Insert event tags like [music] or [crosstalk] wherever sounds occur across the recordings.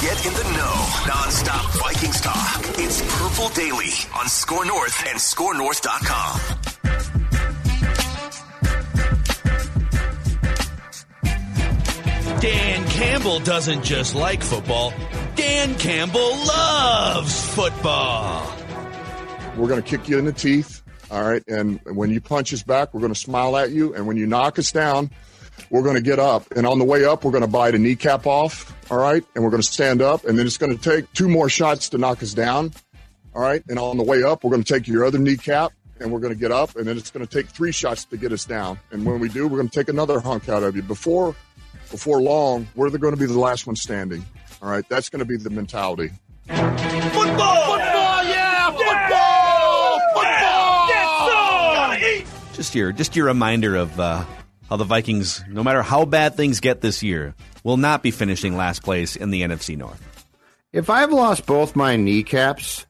Get in the know. Non-stop Vikings talk. It's Purple Daily on Score North and ScoreNorth.com. Dan Campbell doesn't just like football. Dan Campbell loves football. We're going to kick you in the teeth. All right. And when you punch us back, we're going to smile at you. And when you knock us down, we're going to get up. And on the way up, we're going to bite a kneecap off. All right. And we're going to stand up. And then it's going to take two more shots to knock us down. All right. And on the way up, we're going to take your other kneecap and we're going to get up. And then it's going to take three shots to get us down. And when we do, we're going to take another hunk out of you. Before, before long, we're going to be the last one standing. All right. That's going to be the mentality. Football! Football, yeah! Football! Football! Yes, sir! Just your, just your reminder of uh, how the Vikings, no matter how bad things get this year, will not be finishing last place in the NFC North. If I've lost both my kneecaps,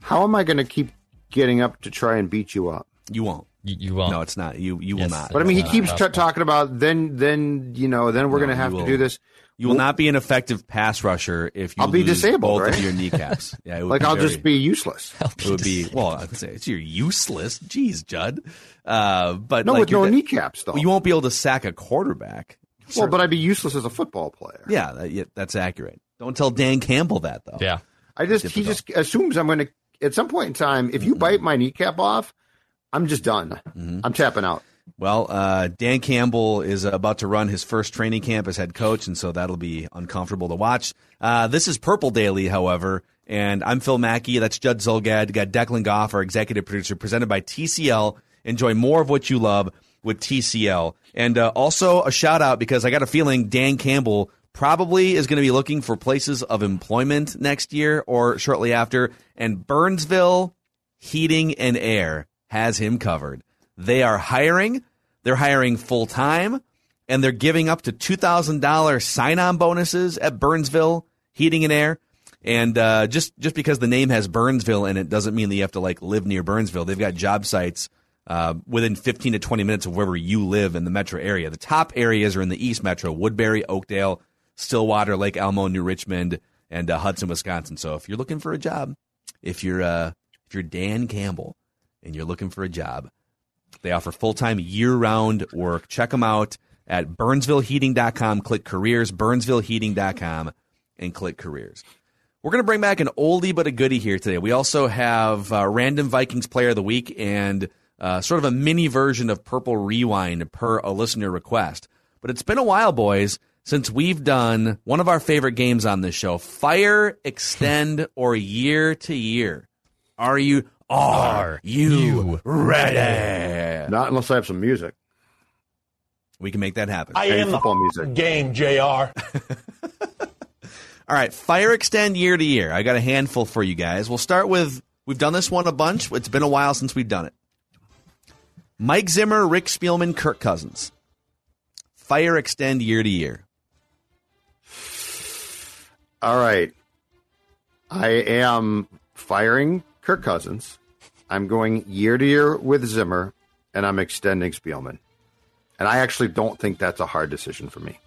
how am I going to keep getting up to try and beat you up? You won't. You, you won't. No, it's not. You you will not. But I mean, he keeps t- talking about then, then you know, then we're No, going to have to do this. You will not be an effective pass rusher if you I'll be lose disabled, both right? of your kneecaps. [laughs] Yeah, it would Like be I'll very- just be useless. [laughs] It would be well. I would say it's you're useless. Jeez, Judd. Uh, but No, like with no de- kneecaps though. you won't be able to sack a quarterback. well, but I'd be useless as a football player. Yeah, that, yeah, that's accurate. Don't tell Dan Campbell that though. Yeah. I just he just assumes I'm going to at some point in time. If you bite my kneecap off, I'm just done. Mm-hmm. I'm tapping out. Well, uh, Dan Campbell is about to run his first training camp as head coach, and so that'll be uncomfortable to watch. Uh, this is Purple Daily, however, and I'm Phil Mackey. That's Judd Zulgad. Got Declan Goff, our executive producer, presented by TCL. Enjoy more of what you love with TCL. And uh, also a shout out because I got a feeling Dan Campbell probably is going to be looking for places of employment next year or shortly after. And Burnsville Heating and Air has him covered. They are hiring. They're hiring full time, and they're giving up to two thousand dollars sign on bonuses at Burnsville Heating and Air. And uh, just just because the name has Burnsville in it doesn't mean that you have to like live near Burnsville. They've got job sites uh, within fifteen to twenty minutes of wherever you live in the metro area. The top areas are in the East Metro: Woodbury, Oakdale, Stillwater, Lake Elmo, New Richmond, and uh, Hudson, Wisconsin. So if you're looking for a job, if you're uh, if you're Dan Campbell and you're looking for a job, they offer full time year round work. Check them out at burnsvilleheating.com. Click careers, burnsvilleheating.com, and click careers. We're going to bring back an oldie but a goodie here today. We also have uh, random Vikings player of the week and uh, sort of a mini version of Purple Rewind per a listener request. But it's been a while, boys, since we've done one of our favorite games on this show Fire, Extend, or Year to Year. Are you? Are you ready? Not unless I have some music. We can make that happen. I Any am football music. game, JR. [laughs] All right, fire extend year to year. I got a handful for you guys. We'll start with we've done this one a bunch. It's been a while since we've done it. Mike Zimmer, Rick Spielman, Kirk Cousins. Fire extend year to year. All right. I am firing Kirk Cousins. I'm going year to year with Zimmer, and I'm extending Spielman. And I actually don't think that's a hard decision for me.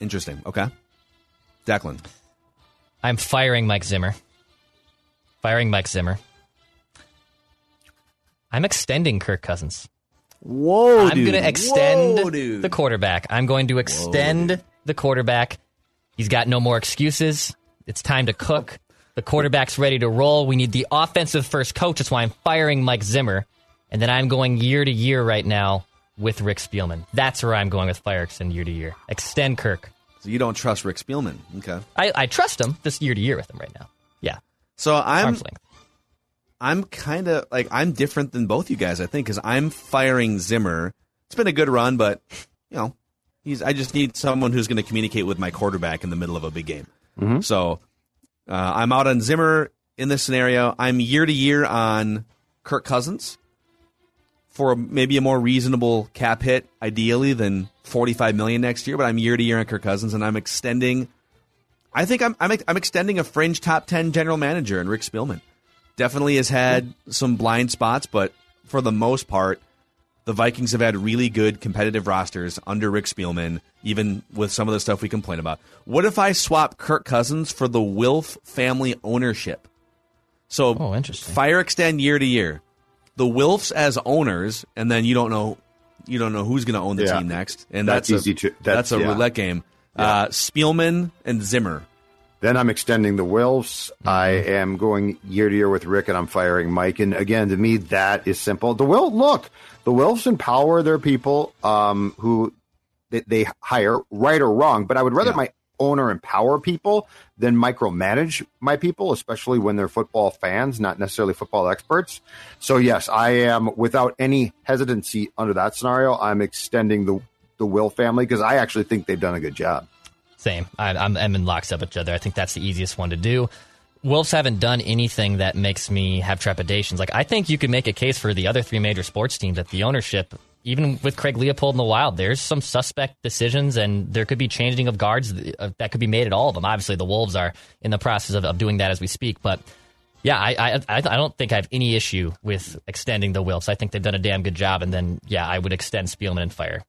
Interesting. Okay. Declan. I'm firing Mike Zimmer. Firing Mike Zimmer. I'm extending Kirk Cousins. Whoa, I'm going to extend Whoa, the quarterback. I'm going to extend the quarterback He's got no more excuses. It's time to cook. The quarterback's ready to roll. We need the offensive first coach. That's why I'm firing Mike Zimmer. And then I'm going year to year right now with Rick Spielman. That's where I'm going with fire extend year to year. Extend Kirk. So you don't trust Rick Spielman. Okay. I, I trust him this year to year with him right now. Yeah. So I'm I'm kind of like I'm different than both you guys. I think because I'm firing Zimmer. It's been a good run, but you know, he's. I just need someone who's going to communicate with my quarterback in the middle of a big game. Mm-hmm. So uh, I'm out on Zimmer in this scenario. I'm year to year on Kirk Cousins for maybe a more reasonable cap hit, ideally than 45 million next year. But I'm year to year on Kirk Cousins, and I'm extending. I think I'm I'm, I'm extending a fringe top 10 general manager in Rick Spielman definitely has had some blind spots, but for the most part, the Vikings have had really good competitive rosters under Rick Spielman, even with some of the stuff we complain about. What if I swap Kirk Cousins for the Wilf family ownership? So, Oh, interesting. fire extend year to year. The Wilfs as owners, and then you don't know you don't know who's going to own the Yeah. team next, and That's that's, easy a, to- that's, that's- a yeah. roulette game. Uh, Spielman and Zimmer. Then I'm extending the Wilfs. I am going year to year with Rick, and I'm firing Mike. And again, to me, that is simple. The Will look, the Wilfs empower their people um, who they, they hire, right or wrong. But I would rather Yeah. my owner empower people than micromanage my people, especially when they're football fans, not necessarily football experts. So yes, I am without any hesitancy under that scenario. I'm extending the the Wilf family because I actually think they've done a good job. Same. I, I'm, I'm in lockstep with each other. I think that's the easiest one to do. Wolves haven't done anything that makes me have trepidations. Like I think you could make a case for the other three major sports teams that the ownership, even with Craig Leopold in the Wild, there's some suspect decisions, and there could be changing of guards uh, that could be made at all of them. Obviously, the Wolves are in the process of, of doing that as we speak, but. Yeah, I, I I I don't think I have any issue with extending the Wilfs. I think they've done a damn good job, and then yeah, I would extend Spielman and Fire.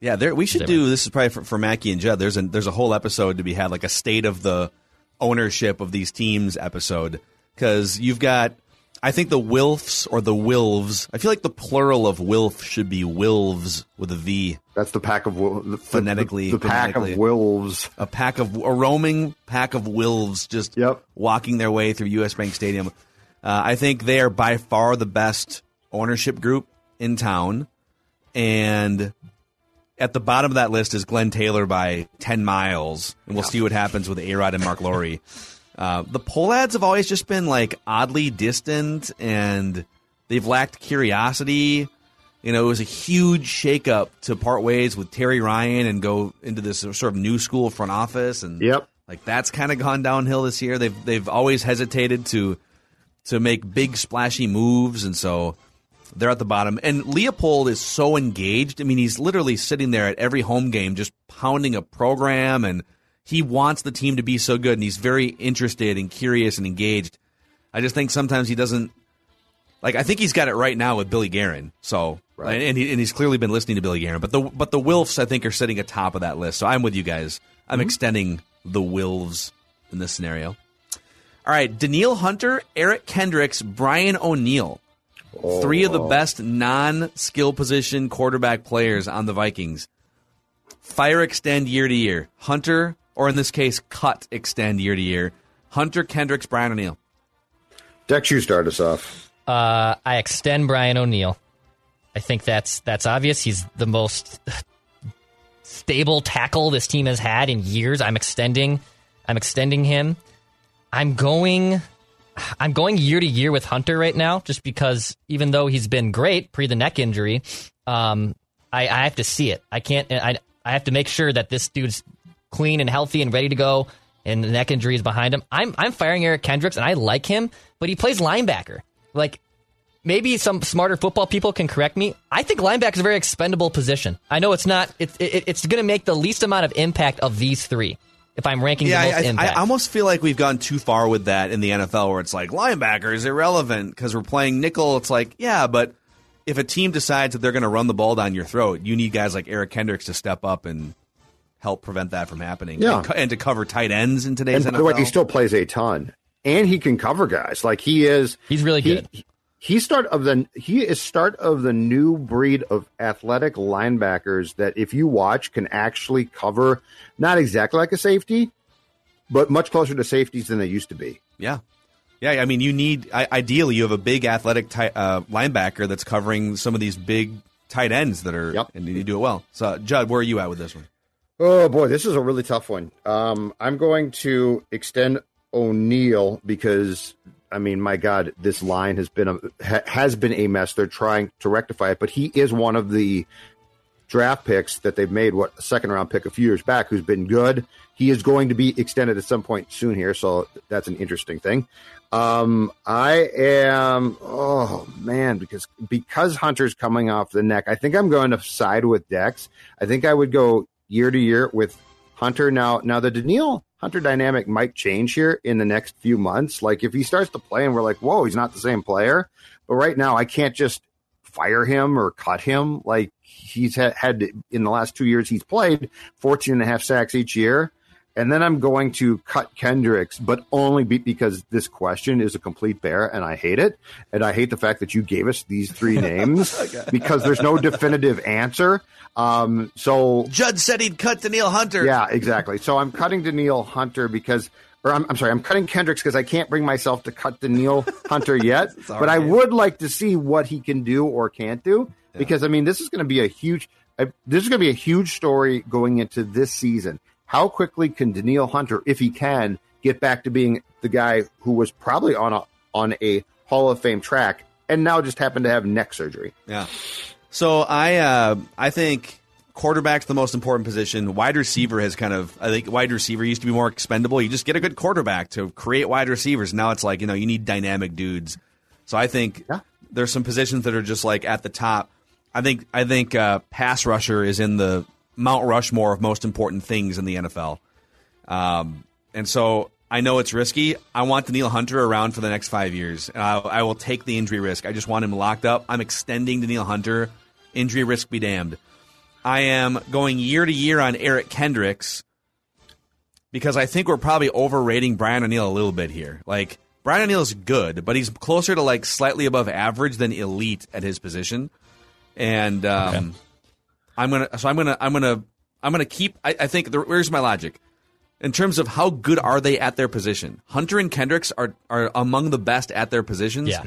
Yeah, there we should do. This is probably for, for Mackey and Judd. There's a there's a whole episode to be had, like a state of the ownership of these teams episode, because you've got. I think the Wilfs or the Wilves. I feel like the plural of Wilf should be Wilves with a V. That's the pack of the, Phonetically- the, the pack phonetically. of wolves. A pack of a roaming pack of Wilves just Yep. walking their way through U.S. Bank Stadium. Uh, I think they are by far the best ownership group in town, and at the bottom of that list is Glenn Taylor by 10 miles, and we'll see what happens with A-Rod and Marc Lore. Uh, the Pohlads have always just been like oddly distant, and they've lacked curiosity. You know, it was a huge shakeup to part ways with Terry Ryan and go into this sort of new school front office, and Yep. like that's kind of gone downhill this year. They've they've always hesitated to to make big splashy moves, and so they're at the bottom. And Leopold is so engaged. I mean, he's literally sitting there at every home game, just pounding a program, and he wants the team to be so good, and he's very interested and curious and engaged. I just think sometimes he doesn't. Like I think he's got it right now with Billy Guerin. So Right. and he, and he's clearly been listening to Billy Guerin. But the but the Wilfs I think are sitting atop of that list. So I'm with you guys. I'm mm-hmm. extending the Wilves in this scenario. All right, Danielle Hunter, Eric Kendricks, Brian O'Neill. Three of the best non-skill position quarterback players on the Vikings. Fire extend year to year. Hunter, or in this case, cut extend year to year. Hunter, Kendricks, Brian O'Neill. Dex, you start us off. Uh, I extend Brian O'Neill. I think that's that's obvious. He's the most stable tackle this team has had in years. I'm extending. I'm extending him. I'm going. I'm going year to year with Hunter right now, just because even though he's been great pre the neck injury, um, I, I have to see it. I can't. I I have to make sure that this dude's clean and healthy and ready to go, and the neck injury is behind him. I'm I'm firing Eric Kendricks, and I like him, but he plays linebacker. Like maybe some smarter football people can correct me. I think linebacker is a very expendable position. I know it's not. It's it, it's going to make the least amount of impact of these three. If I'm ranking Yeah, the most I, I, impact, I almost feel like we've gone too far with that in the NFL, where it's like linebacker is irrelevant because we're playing nickel. It's like, yeah, but if a team decides that they're going to run the ball down your throat, you need guys like Eric Kendricks to step up and help prevent that from happening. Yeah. and, co- and to cover tight ends in today's And by NFL. the way, he still plays a ton, and he can cover guys. Like he is, He's really he- good. He start of the he is start of the new breed of athletic linebackers that if you watch can actually cover not exactly like a safety, but much closer to safeties than they used to be. Yeah. Yeah, I mean, you need ideally you have a big athletic tight, uh, linebacker that's covering some of these big tight ends that are, Yep. and you do it well. So, Judd, where are you at with this one? Oh boy, this is a really tough one. Um, I'm going to extend O'Neill because I mean, my God, this line has been a ha, has been a mess. They're trying to rectify it, but he is one of the draft picks that they've made. What a second round pick a few years back, who's been good. He is going to be extended at some point soon here, so that's an interesting thing. Um, I am. Oh man, because because Hunter's coming off the neck, I think I'm going to side with Dex. I think I would go year to year with Hunter. Now, now the Danielle Hunter dynamic might change here in the next few months. Like if he starts to play and we're like, whoa, he's not the same player. But right now, I can't just fire him or cut him. Like he's had, had in the last two years, he's played 14 and a half sacks each year. And then I'm going to cut Kendricks, but only be, because this question is a complete bear and I hate it. And I hate the fact that you gave us these three [laughs] names because there's no definitive answer. Um, so Judd said he'd cut Danielle Hunter. yeah, exactly. So I'm cutting Danielle Hunter because, or I'm, I'm sorry, I'm cutting Kendricks because I can't bring myself to cut Danielle Hunter [laughs] yet. but I would like to see what he can do or can't do because I mean this is going to be a huge, uh, this is going to be a huge story going into this season. How quickly can Danielle Hunter, if he can, get back to being the guy who was probably on a on a Hall of Fame track and now just happened to have neck surgery? Yeah. So I uh, I think quarterback's the most important position. Wide receiver has kind of I think wide receiver used to be more expendable. You just get a good quarterback to create wide receivers. Now it's like, you know, you need dynamic dudes. So I think Yeah. there's some positions that are just like at the top. I think I think uh, pass rusher is in the Mount Rushmore of most important things in the NFL. Um, and so I know it's risky. I want Danielle Hunter around for the next five years. And I, I will take the injury risk. I just want him locked up. I'm extending Danielle Hunter. Injury risk be damned. I am going year to year on Eric Kendricks because I think we're probably overrating Brian O'Neill a little bit here. Like Brian O'Neill is good, but he's closer to like slightly above average than elite at his position. And um, I'm gonna so I'm gonna I'm gonna I'm gonna keep. I, I think the, where's my logic in terms of how good are they at their position? Hunter and Kendricks are are among the best at their positions. Yeah.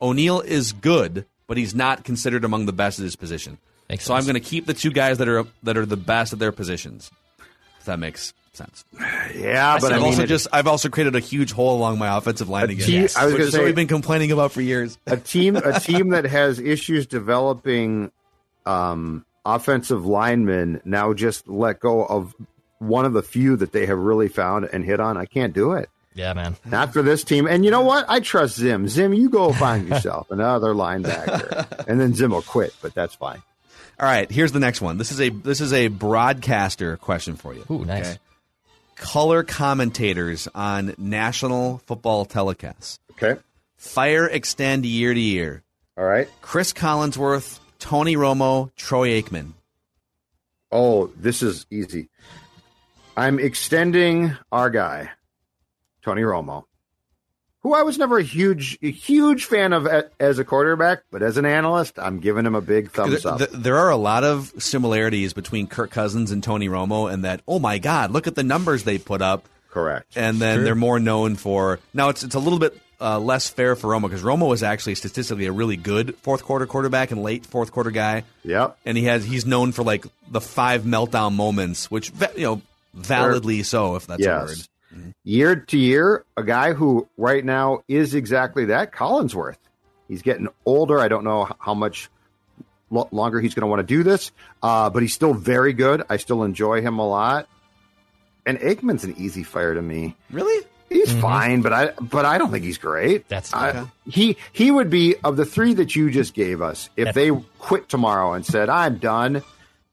O'Neill is good, but he's not considered among the best at his position. Makes so I'm going to keep the two guys that are that are the best at their positions. If that makes sense. Yeah, but I I've mean, also it- just I've also created a huge hole along my offensive line again. team- I was which gonna is what we've been complaining about for years. a team a [laughs] team that has issues developing um, offensive linemen now just let go of one of the few that they have really found and hit on. I can't do it. Yeah, man. Not for this team. And you know what? I trust Zim. Zim, you go find yourself another linebacker, [laughs] and then Zim will quit. But that's fine. All right, here's the next one. This is a this is a broadcaster question for you. Ooh, nice. Color commentators on national football telecasts. Okay. Fire extend year to year. All right. Chris Collinsworth, Tony Romo, Troy Aikman. Oh, this is easy. I'm extending our guy, Tony Romo, who I was never a huge, a huge fan of as a quarterback, but as an analyst, I'm giving him a big thumbs There, up. there are a lot of similarities between Kirk Cousins and Tony Romo, and that oh my God, look at the numbers they put up. Correct. and then they're more known for now. It's it's a little bit uh, less fair for Romo because Romo was actually statistically a really good fourth quarter quarterback and late fourth quarter guy. Yep. and he has he's known for like the five meltdown moments, which you know validly so if that's a word. Yes. Year to year, a guy who right now is exactly that, Collinsworth. He's getting older. I don't know how much lo- longer he's going to want to do this, uh, but he's still very good. I still enjoy him a lot. And Aikman's an easy fire to me. Really? He's fine, but I but I don't think he's great. That's- I, okay. he he would be of the three that you just gave us. If Yep. they quit tomorrow and said I'm done,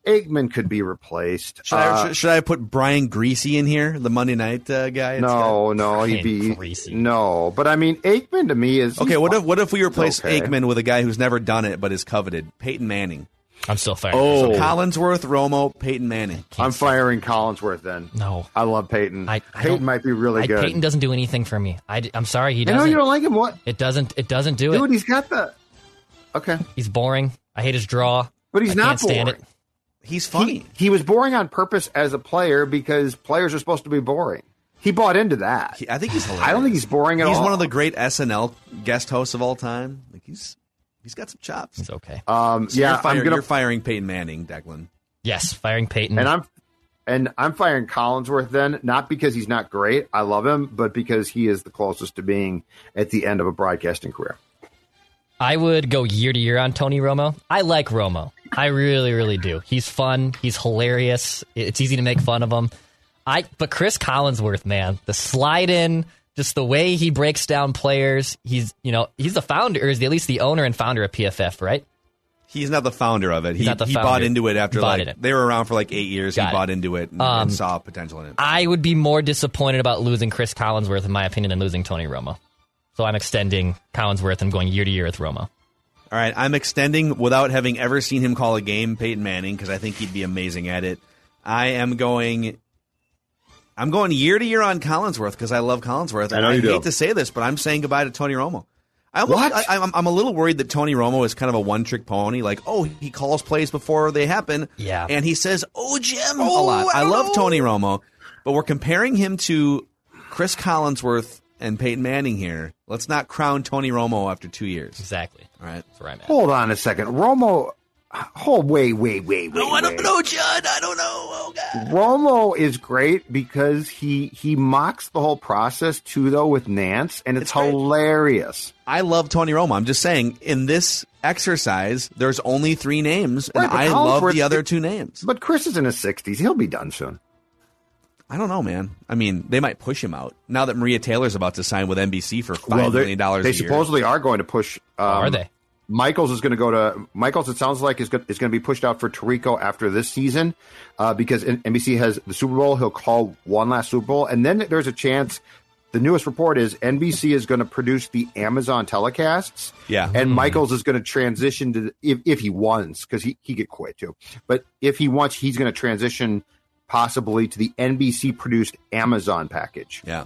Aikman could be replaced. Should, I, Uh, should, should I put Brian Griese in here, the Monday night uh, guy? It's no, no, he'd be Greasy. no. But I mean, Aikman to me is Okay, what if what if we replace Okay. Aikman with a guy who's never done it but is coveted? Peyton Manning. I'm still fired. Oh. Collinsworth, Romo, Peyton Manning. I'm firing Collinsworth then. No. I love Peyton. I, I Peyton might be really I, good. Peyton doesn't do anything for me. I, am sorry, he I doesn't. know you don't like him. What, it doesn't. It doesn't do dude? it. He's got the okay, He's boring. I hate his draw. but he's I not can't stand boring. it. He's funny. He, he was boring on purpose as a player because players are supposed to be boring. He bought into that. He- I think he's hilarious. I don't think he's boring at he's all. He's one of the great SNL guest hosts of all time. Like he's he's got some chops. It's okay. Um, So yeah, you're, fire- I'm gonna you're firing Peyton Manning, Declan. Yes, firing Peyton. and I'm and I'm firing Collinsworth then, not because he's not great. I love him, but because he is the closest to being at the end of a broadcasting career. I would go year to year on Tony Romo. I like Romo. I really, really do. He's fun. He's hilarious. It's easy to make fun of him. I but Chris Collinsworth, man, the slide in, just the way he breaks down players. He's you know he's the founder, or is at least the owner and founder of PFF, right? He's not the founder of it. He, not the he founder. bought into it after like it. they were around for like eight years. Got he it. bought into it and, Um, and saw potential in it. I would be more disappointed about losing Chris Collinsworth, in my opinion, than losing Tony Romo. So I'm extending Collinsworth and going year to year with Romo. All right, I'm extending without having ever seen him call a game, Peyton Manning, because I think he'd be amazing at it. I am going. I'm going year to year on Collinsworth because I love Collinsworth. I know and you do. hate to say this, but I'm saying goodbye to Tony Romo. I almost, What? I, I'm, I'm a little worried that Tony Romo is kind of a one trick pony. Like, oh, he calls plays before they happen. Yeah. And he says, oh, Jim, a Oh, lot. I I, love know. Tony Romo, but we're comparing him to Chris Collinsworth and Peyton Manning here. Let's not crown Tony Romo after two years. Exactly. All right. That's where I'm at. Hold on a second, Romo. Hold, wait, wait, wait, wait. Oh, I don't wait. know, Judd. I don't know. Oh, God. Romo is great because he he mocks the whole process too, though, with Nance, and it's, It's great. hilarious. I love Tony Romo. I'm just saying, in this exercise, there's only three names, and Right, but I love Collinsworth- the other two names. But Chris is in his sixties; he'll be done soon. I don't know, man. I mean, they might push him out now that Maria Taylor's about to sign with NBC for five they- million dollars They a year. supposedly are going to push. Um, Are they? Michaels is going to go to Michaels. It sounds like is going, is going to be pushed out for Tirico after this season uh, because NBC has the Super Bowl. He'll call one last Super Bowl, and then there's a chance. The newest report is NBC is going to produce the Amazon telecasts. Yeah. and Michaels is going to transition to if, if he wants because he he could quit too. But if he wants, he's going to transition possibly to the NBC produced Amazon package. yeah.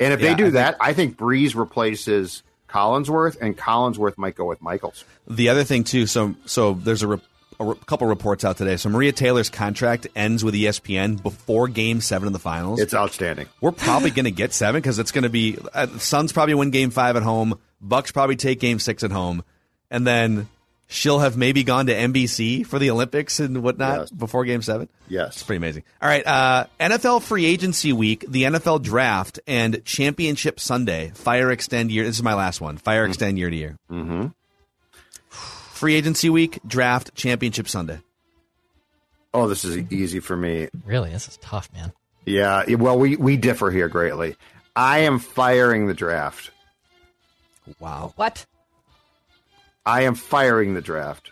And if Yeah, they do I think- that, I think Brees replaces Collinsworth, and Collinsworth might go with Michaels. The other thing too, so so there's a, re- a re- couple reports out today. So Maria Taylor's contract ends with ESPN before Game Seven of the finals. It's outstanding. We're probably going to get seven because it's going to be uh, Suns probably win Game Five at home. Bucks probably take Game Six at home, and then she'll have maybe gone to NBC for the Olympics and whatnot Yes. before Game Seven. Yes. It's pretty amazing. All right, uh, NFL free agency week, the NFL draft, and championship Sunday. Fire extend year. This is my last one. Fire extend year to year. Mm-hmm. Free agency week, draft, championship Sunday. Oh, this is easy for me. Really, this is tough, man. Yeah. Well, we we differ here greatly. I am firing the draft. Wow. What? I am firing the draft.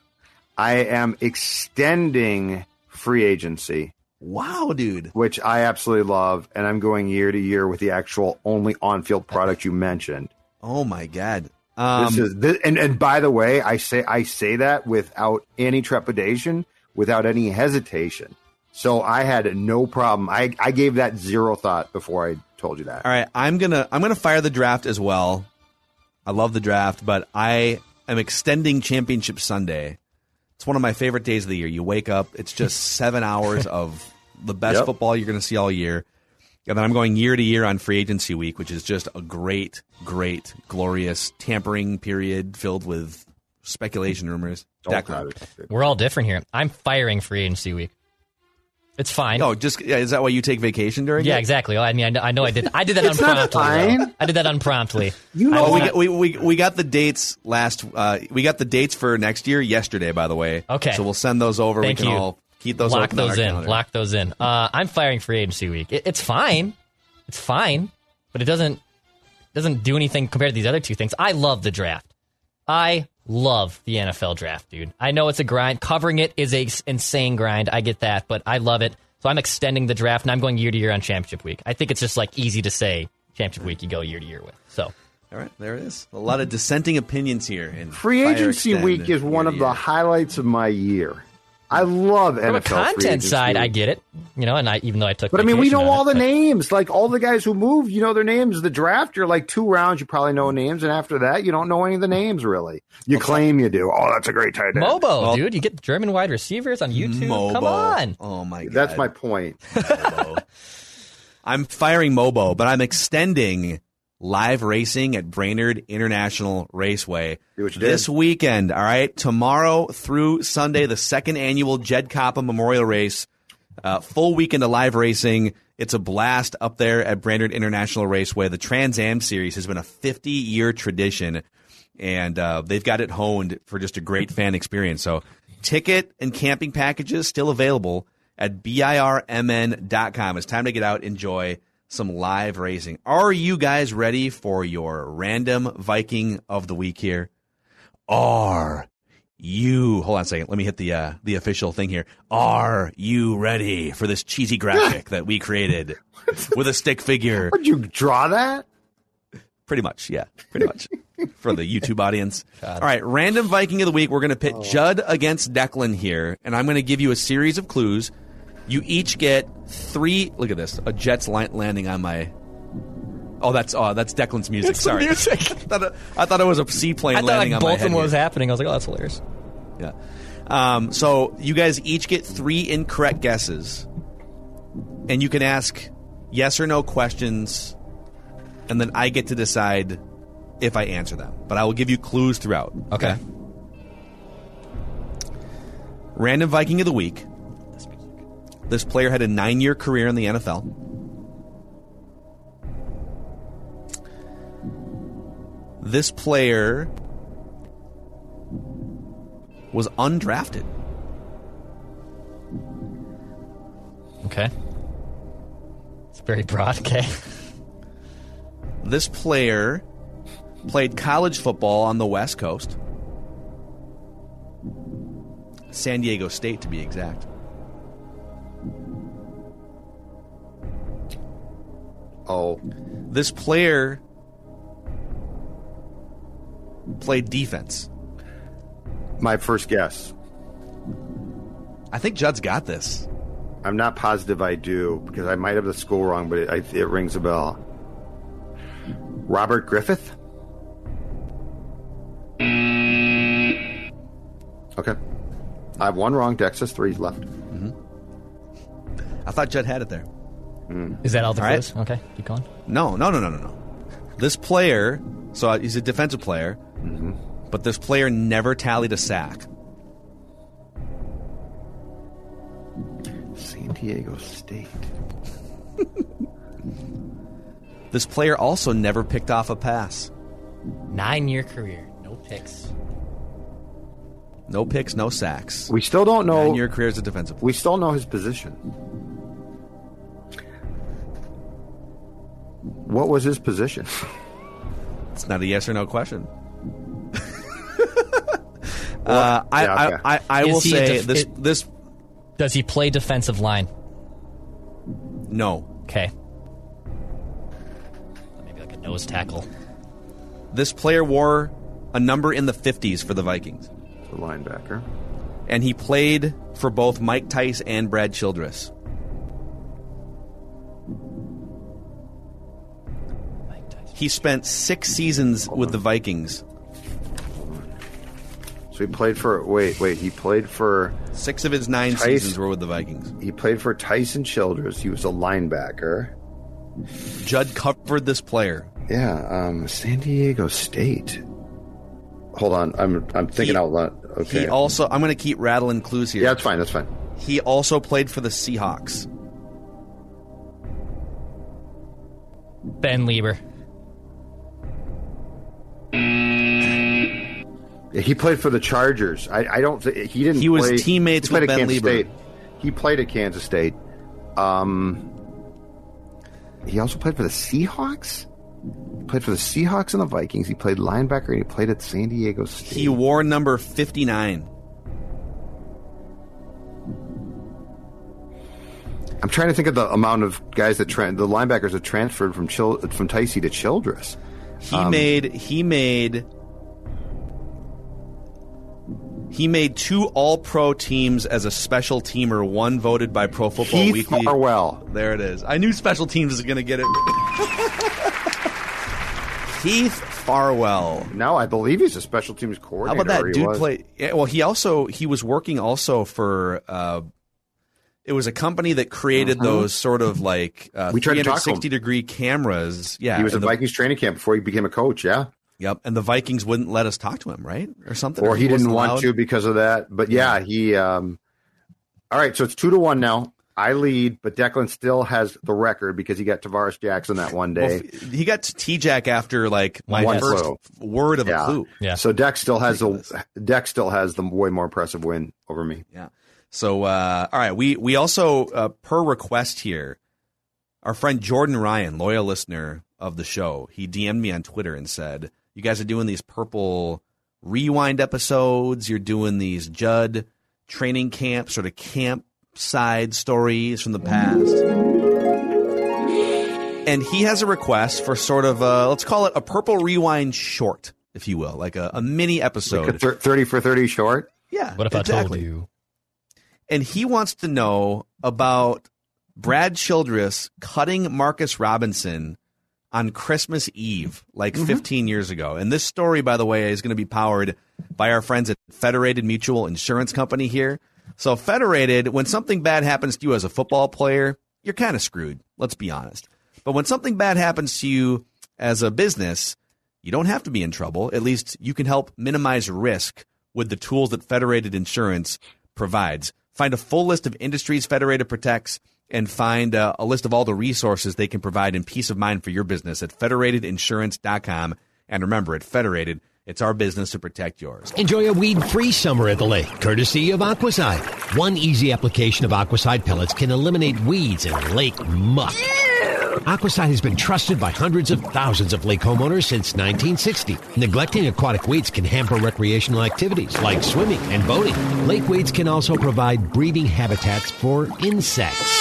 I am extending free agency, Wow, dude. which I absolutely love, and I'm going year to year with the actual only on-field product you mentioned. Oh my god. Um, this is this, and and by the way, I say I say that without any trepidation, without any hesitation. So I had no problem. I I gave that zero thought before I told you that. All right, I'm gonna I'm gonna fire the draft as well. I love the draft, but I am extending Championship Sunday. It's one of my favorite days of the year. You wake up, it's just [laughs] seven hours of the best Yep. football you're gonna see all year. And then I'm going year to year on free agency week, which is just a great, great, glorious tampering period filled with speculation rumors. Declan. We're all different here. I'm firing free agency week. It's fine. Oh, just yeah, is that why you take vacation during? yeah, it? exactly. I mean, I know, I know I did. I did that It's not unpromptly. fine. I did that unpromptly. You know Oh, we got, we, we we got the dates last. Uh, we got the dates for next year yesterday, by the way. Okay. So we'll send those over. Thank we can you. all keep those. lock open those in. calendar. Lock those in. Uh, I'm firing free agency week. It, it's fine. It's fine, but it doesn't doesn't do anything compared to these other two things. I love the draft. I love the NFL draft, dude. I know it's a grind. Covering it is a insane grind. I get that, but I love it. So I'm extending the draft, and I'm going year to year on championship week. I think it's just like easy to say championship week. You go year to year with. So All right, there it is. A lot of dissenting opinions here. In Free agency week is one of the highlights of my year. I love from NFL a free content agency side, I get it. You know, and I even though I took, But I mean, we know all it, the but- names. Like all the guys who moved, you know their names. The draft, you're like two rounds, you probably know names, and after that, you don't know any of the names really. You claim you do. Oh, that's a great tight end. Mobo, Well- dude. You get German wide receivers on YouTube. Come on. Oh my god. That's my point. I'm firing Mobo, but I'm extending live racing at Brainerd International Raceway See what you this weekend. All right, tomorrow through Sunday, the second annual Jed Coppa Memorial Race. Uh, full weekend of live racing. It's a blast up there at Brainerd International Raceway. The Trans Am Series has been a 50 year tradition, and uh, they've got it honed for just a great fan experience. So, ticket and camping packages still available at birmn.com. It's time to get out, enjoy some live racing. Are you guys ready for your random Viking of the week here? Are you hold on a second? Let me hit the uh, the official thing here. Are you ready for this cheesy graphic [laughs] that we created [laughs] with a stick figure? Would you draw that? Pretty much, yeah, pretty much [laughs] for the YouTube audience. All right, random Viking of the week. We're going to pit Judd against Declan here, and I'm going to give you a series of clues. You each get three. Look at this: a jet's landing on my. Oh, that's oh, that's Declan's music. It's Sorry, music. [laughs] I, thought it, I thought it was a seaplane I thought landing like on my both of head. them here. was happening. I was like, oh, that's hilarious. Yeah. Um, so you guys each get three incorrect guesses, and you can ask yes or no questions, and then I get to decide if I answer them. But I will give you clues throughout. Okay. Random Viking of the week. This player had a nine-year career in the NFL. This player was undrafted. Okay. It's very broad. Okay. This player played college football on the West Coast. San Diego State, to be exact. Oh, This player played defense. my first guess. I think Judd's got this. I'm not positive I do because I might have the school wrong, but it, I, it rings a bell. Robert Griffith. Okay, I have one wrong. Dex has three left. Mm-hmm. I thought Judd had it there. Mm. Is that all the All right. clues? Okay, keep going. No, no, no, no, no, no. This player, so he's a defensive player, mm-hmm. but this player never tallied a sack. San Diego State. [laughs] This player also never picked off a pass. Nine year career, no picks. No picks, no sacks. We still don't know. Nine year career as a defensive player. We still know his position. What was his position? [laughs] It's not a yes or no question. [laughs] uh, I, yeah, okay. I, I, I will say def- this. it- this Does he play defensive line? no. Okay. Maybe like a nose tackle. This player wore a number in the 50s for the Vikings, The linebacker. and he played for both Mike Tice and Brad Childress. He spent six seasons with the Vikings. So he played for. Wait, wait. He played for. Six of his nine Tice- seasons were with the Vikings. He played for Tyson Childress. He was a linebacker. Judd covered this player. Yeah, um, San Diego State. Hold on, I'm I'm thinking He- out loud. Okay. He also, I'm going to keep rattling clues here. yeah, that's fine. That's fine. He also played for the Seahawks. Ben Leber. He played for the Chargers. I, I don't. Th- he didn't. He was play- teammates he played with at Ben Kansas Leber. State. He played at Kansas State. Um, he also played for the Seahawks. He played for the Seahawks and the Vikings. He played linebacker and he played at San Diego State. He wore number 59. I'm trying to think of the amount of guys that tra- the linebackers that transferred from Chil- from Ticey to Childress. He Um, made he made he made two all pro teams as a special teamer, one voted by Pro Football Weekly. Heath Weekly. Farwell. There it is. I knew special teams was going to get it. [laughs] Heath Farwell. Now I believe he's a special teams coordinator. How about that dude? was. Play yeah, well. He also he was working also for uh, It was a company that created those sort of like uh, Mm-hmm. We tried to talk to him. 360 degree cameras. Yeah, he was the- Vikings training camp before he became a coach. Yeah, Yep, and the Vikings wouldn't let us talk to him, right, or something, or he didn't wasn't want to because of that. But yeah, he. Um, all right, so it's two to one now. I lead, but Declan still has the record because he got Tarvaris Jackson that one day. f- he got T-Jack after like my One first clue. word of Yeah. a clue. Yeah. So Deck still has the Dex still has the way more impressive win over me. Yeah. So, uh, all right, we we also uh, per request here, our friend Jordan Ryan, loyal listener of the show, he DM'd me on Twitter and said, "You guys are doing these purple rewind episodes. You're doing these Judd training camp sort of campside stories from the past." And he has a request for sort of a, let's call it a purple rewind short, if you will, like a, a mini episode. Like a thir- thirty for thirty short. yeah. What if exactly. I told you? and he wants to know about Brad Childress cutting Marcus Robinson on Christmas Eve, like mm-hmm. 15 years ago. And this story, by the way, is going to be powered by our friends at Federated Mutual Insurance Company here. So, Federated, when something bad happens to you as a football player, you're kind of screwed. Let's be honest. But when something bad happens to you as a business, you don't have to be in trouble. At least you can help minimize risk with the tools that Federated Insurance provides. Find a full list of industries Federated protects and find uh, a list of all the resources they can provide in peace of mind for your business at federatedinsurance.com. And remember, at Federated, it's our business to protect yours. Enjoy a weed-free summer at the lake, courtesy of Aquacide. One easy application of Aquacide pellets can eliminate weeds and lake muck. Aquacide has been trusted by hundreds of thousands of lake homeowners since 1960. Neglecting aquatic weeds can hamper recreational activities like swimming and boating. Lake weeds can also provide breeding habitats for insects.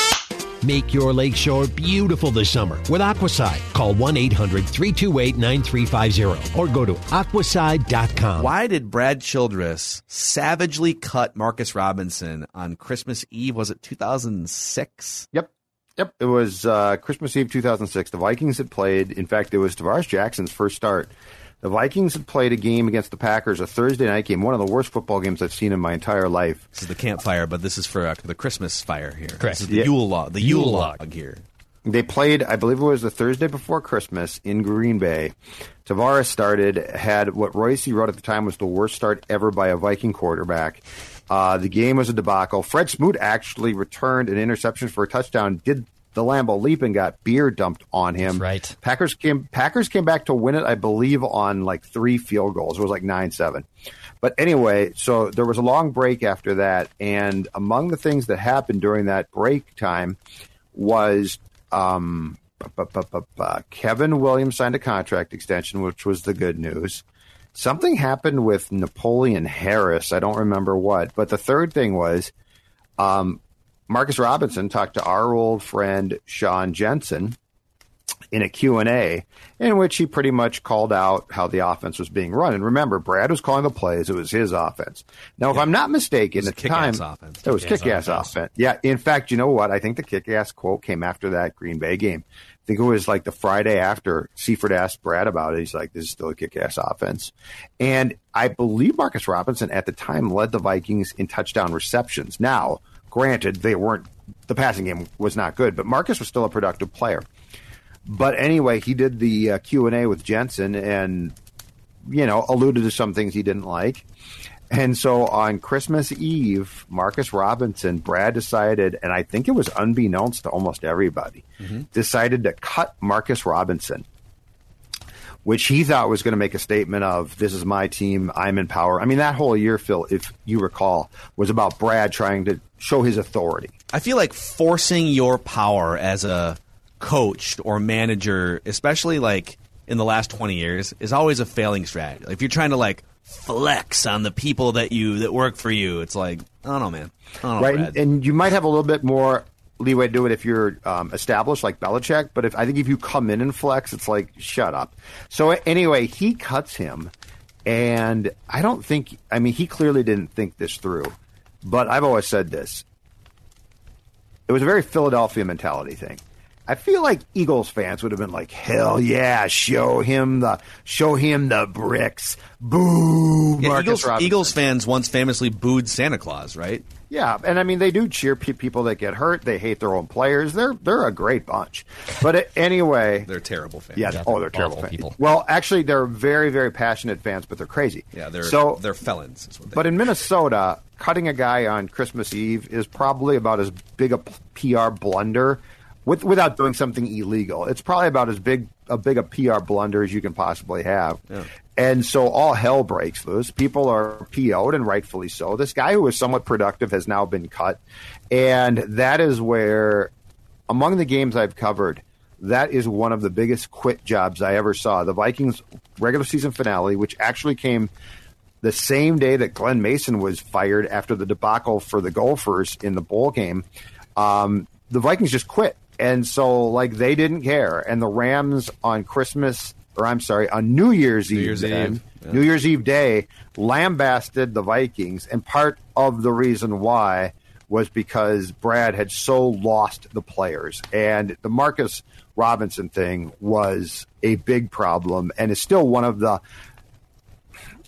Make your lakeshore beautiful this summer with Aquacide. Call 1-800-328-9350 or go to aquacide.com. Why did Brad Childress savagely cut Marcus Robinson on Christmas Eve? Was it 2006? Yep. Yep. It was uh, Christmas Eve 2006. The Vikings had played. In fact, it was Tarvaris Jackson's first start. The Vikings had played a game against the Packers, a Thursday night game, one of the worst football games I've seen in my entire life. This is the campfire, but this is for uh, the Christmas fire here. Correct. This is the Yeah. Yule log. The Yule, Yule log. log. here. They played, I believe it was the Thursday before Christmas in Green Bay. Tarvaris started, had what Royce wrote at the time was the worst start ever by a Viking quarterback. Uh, the game was a debacle. Fred Smoot actually returned an interception for a touchdown, did the Lambeau leap and got beer dumped on him. That's right. Packers came Packers came back to win it, I believe, on like three field goals. It was like nine seven. But anyway, so there was a long break after that, and among the things that happened during that break time was um, Kevin Williams signed a contract extension, which was the good news. Something happened with Napoleon Harris. I don't remember what, but the third thing was um, Marcus Robinson talked to our old friend Sean Jensen in a Q&A in which he pretty much called out how the offense was being run. And remember, Brad was calling the plays. It was his offense. Now, if I'm not mistaken, at the time, offense. it was Kick-ass kick-ass offense. offense. Yeah. In fact, you know what? I think the kick-ass quote came after that Green Bay game. Think it was like the Friday after Seifert asked Brad about it. He's like, this is still a kick-ass offense. And I believe Marcus Robinson at the time led the Vikings in touchdown receptions. Now, granted, they weren't, the passing game was not good, but Marcus was still a productive player. But anyway, he did the uh, Q and A with Jensen, and you know, alluded to some things he didn't like. And so on Christmas Eve, Marcus Robinson, Brad decided, and I think it was unbeknownst to almost everybody, mm-hmm. decided to cut Marcus Robinson, which he thought was going to make a statement of, "This is my team, I'm in power." I mean, that whole year, Phil, if you recall, was about Brad trying to show his authority. I feel like forcing your power as a coach or manager, especially like in the last 20 years, is always a failing strategy. Like if you're trying to like flex on the people that you that work for you, it's like, I don't know, man. I don't know, right? And, and you might have a little bit more leeway to do it if you're um, established, like Belichick. But if I think if you come in and flex, it's like shut up. So anyway, he cuts him, and I don't think. I mean, he clearly didn't think this through. But I've always said this. It was a very Philadelphia mentality thing. I feel like Eagles fans would have been like, "Hell yeah, show him the show him the bricks." Boo, Yeah, Eagles, Eagles fans once famously booed Santa Claus, right? Yeah, and I mean they do cheer pe- people that get hurt. They hate their own players. They're they're a great bunch. But anyway, [laughs] They're terrible fans. yeah, Yeah, oh, they're they're terrible fans. people. Well, actually, they're very very passionate fans, but they're crazy. Yeah, they're so they're felons. They But in Minnesota, cutting a guy on Christmas Eve is probably about as big a PR blunder with, without doing something illegal. It's probably about as big a big a PR blunder as you can possibly have. And so all hell breaks loose. People are PO'd, and rightfully so. This guy who was somewhat productive has now been cut. And that is where, among the games I've covered, that is one of the biggest quit jobs I ever saw. The Vikings regular season finale, which actually came the same day that Glen Mason was fired after the debacle for the Gophers in the bowl game, um, the Vikings just quit. And so, like, they didn't care. And the Rams on Christmas, or I'm sorry, on New Year's Eve, Year's then, Eve, yeah. New Year's Eve day, lambasted the Vikings. And part of the reason why was because Brad had so lost the players. And the Marcus Robinson thing was a big problem and is still one of the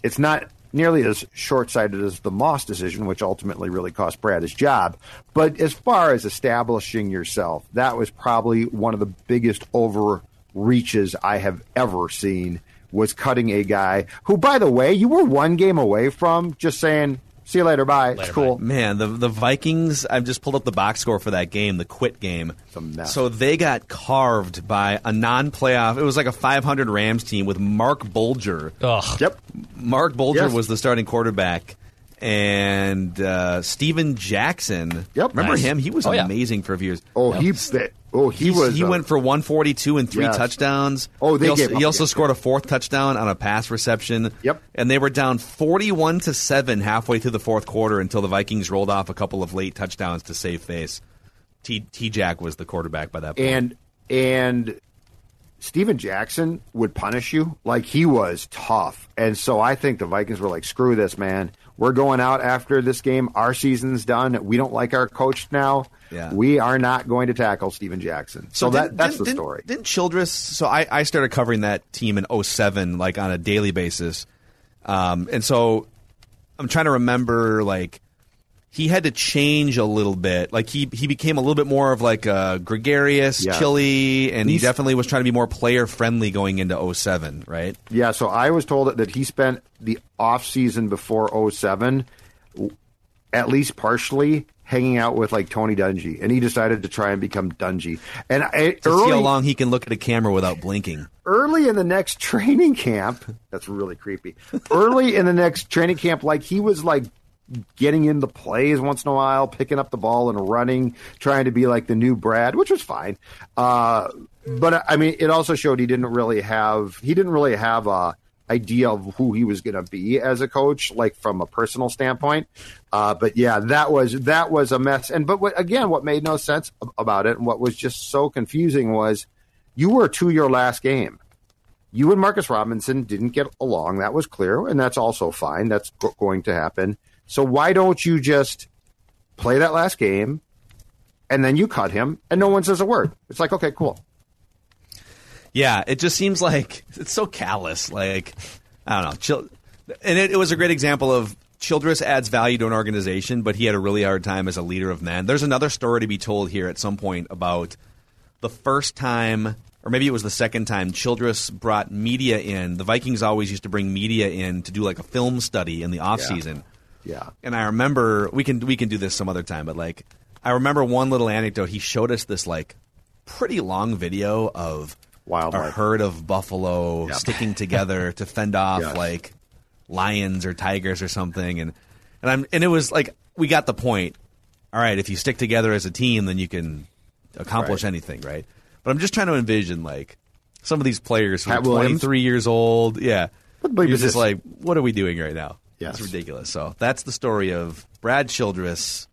it's not nearly as short sighted as the Moss decision, which ultimately really cost Brad his job. But as far as establishing yourself, that was probably one of the biggest overreaches I have ever seen. Was cutting a guy who, by the way, you were one game away from just saying, "See you later, bye." it's cool. Man, the the Vikings. I've just pulled up the box score for that game, the quit game. So they got carved by a non-playoff. It was like a 500 Rams team with Marc Bulger. Ugh. Yep. Marc Bulger Yes. was the starting quarterback, and uh, Steven Jackson. Yep. remember Nice. him? He was Oh, yeah. amazing for a few years. Oh, he. that- Oh, he He's- was. He uh, went for 142 and three Yes. touchdowns. Oh, they he also, gave up he also against scored a fourth touchdown on a pass reception. Yep. And they were down 41 to seven halfway through the fourth quarter until the Vikings rolled off a couple of late touchdowns to save face. T T Jack was the quarterback by that point. and and Steven Jackson would punish you like he was tough. And so I think the Vikings were like, screw this, man. We're going out after this game. Our season's done. We don't like our coach now. Yeah. We are not going to tackle Steven Jackson. So, that didn't- that's didn't- the story. Didn't Childress? So I, I started covering that team in 07, like on a daily basis, um, and so I'm trying to remember like he had to change a little bit. Like he he became a little bit more of like a gregarious, Yeah. chilly, and he definitely was trying to be more player friendly going into 07, right? Yeah, so I was told that he spent the off season before 07 at least partially hanging out with like Tony Dungy, and he decided to try and become Dungy. And I, To see how long he can look at a camera without blinking. early in the next [laughs] training camp, that's really creepy. Early in the next training camp, like he was like getting into plays once in a while, picking up the ball and running, trying to be like the new Brad, which was fine. Uh, but I mean, it also showed he didn't really have he didn't really have a idea of who he was going to be as a coach, like from a personal standpoint. Uh, but yeah, that was that was a mess. And but what, again, what made no sense about it, and what was just so confusing was you were to your last game you and Marcus Robinson didn't get along. That was clear, and that's also fine. That's going to happen. So why don't you just play that last game, and then you cut him, and no one says a word? It's like, okay, cool. Yeah, it just seems like [laughs] it's so callous. Like I don't know, Chil- and it, it was a great example of Childress adds value to an organization, but he had a really hard time as a leader of men. There's another story to be told here at some point about the first time, or maybe it was the second time, Childress brought media in. The Vikings always used to bring media in to do like a film study in the off season. Yeah. And I remember we can we can do this some other time, but like I remember one little anecdote. He showed us this like pretty long video of Wildlife. a herd of buffalo Yep. sticking together [laughs] to fend off Yes. like lions or tigers or something and and I'm and it was like we got the point. All right, if you stick together as a team then you can accomplish Right. anything, right? But I'm just trying to envision like some of these players who are Pat Williams? 23 years old, yeah. What just this? like, what are we doing right now? Yes. It's ridiculous. So that's the story of Brad Childress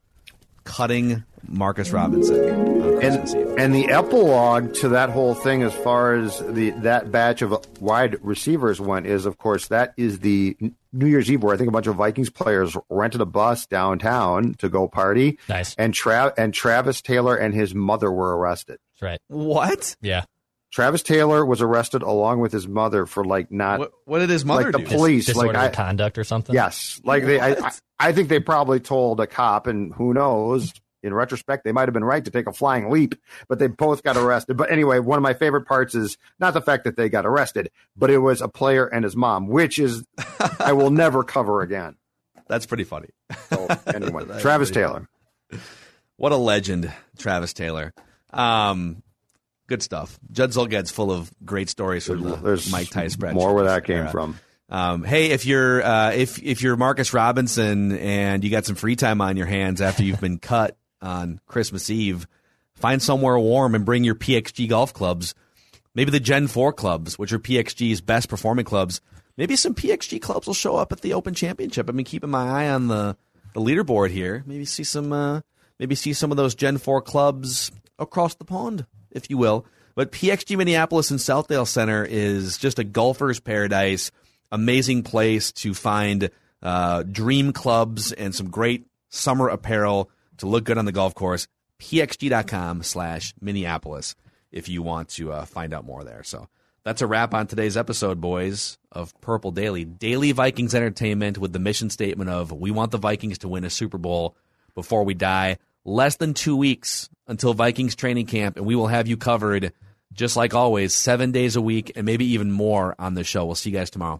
cutting Marcus Robinson on Christmas Eve. And, and the epilogue to that whole thing, as far as the that batch of wide receivers went, is of course that is the New Year's Eve where I think a bunch of Vikings players rented a bus downtown to go party. Nice. And Trav and Travis Taylor and his mother were arrested. That's right. What? Yeah. Travis Taylor was arrested along with his mother for like not What, what did his mother like the do? police. like I, conduct or something. yes, like they. I, I, I think they probably told a cop, and who knows. In retrospect, they might have been right to take a flying leap, but they both got arrested. But anyway, one of my favorite parts is not the fact that they got arrested, but it was a player and his mom, which is [laughs] I will never cover again. That's pretty funny. So anyway, [laughs] Travis pretty Taylor. What a legend, Travis Taylor. Um, good stuff. Judd Zulgad's full of great stories from the There's Mike Tice spread. more where that came from. Um, hey, if you're uh, if if you're Marcus Robinson and you got some free time on your hands after you've been [laughs] cut on Christmas Eve, find somewhere warm and bring your PXG golf clubs. Maybe the Gen Four clubs, which are PXG's best performing clubs. Maybe some PXG clubs will show up at the Open Championship. I've been keeping my eye on the the leaderboard here. Maybe see some uh, maybe see some of those Gen Four clubs across the pond, if you will. But PXG Minneapolis and Southdale Center is just a golfer's paradise. Amazing place to find uh, dream clubs and some great summer apparel to look good on the golf course. PXG.com slash Minneapolis if you want to uh, find out more there. So that's a wrap on today's episode, boys, of Purple Daily. Daily Vikings entertainment with the mission statement of we want the Vikings to win a Super Bowl before we die. Less than two weeks until Vikings training camp, and we will have you covered just like always, seven days a week and maybe even more on the show. We'll see you guys tomorrow.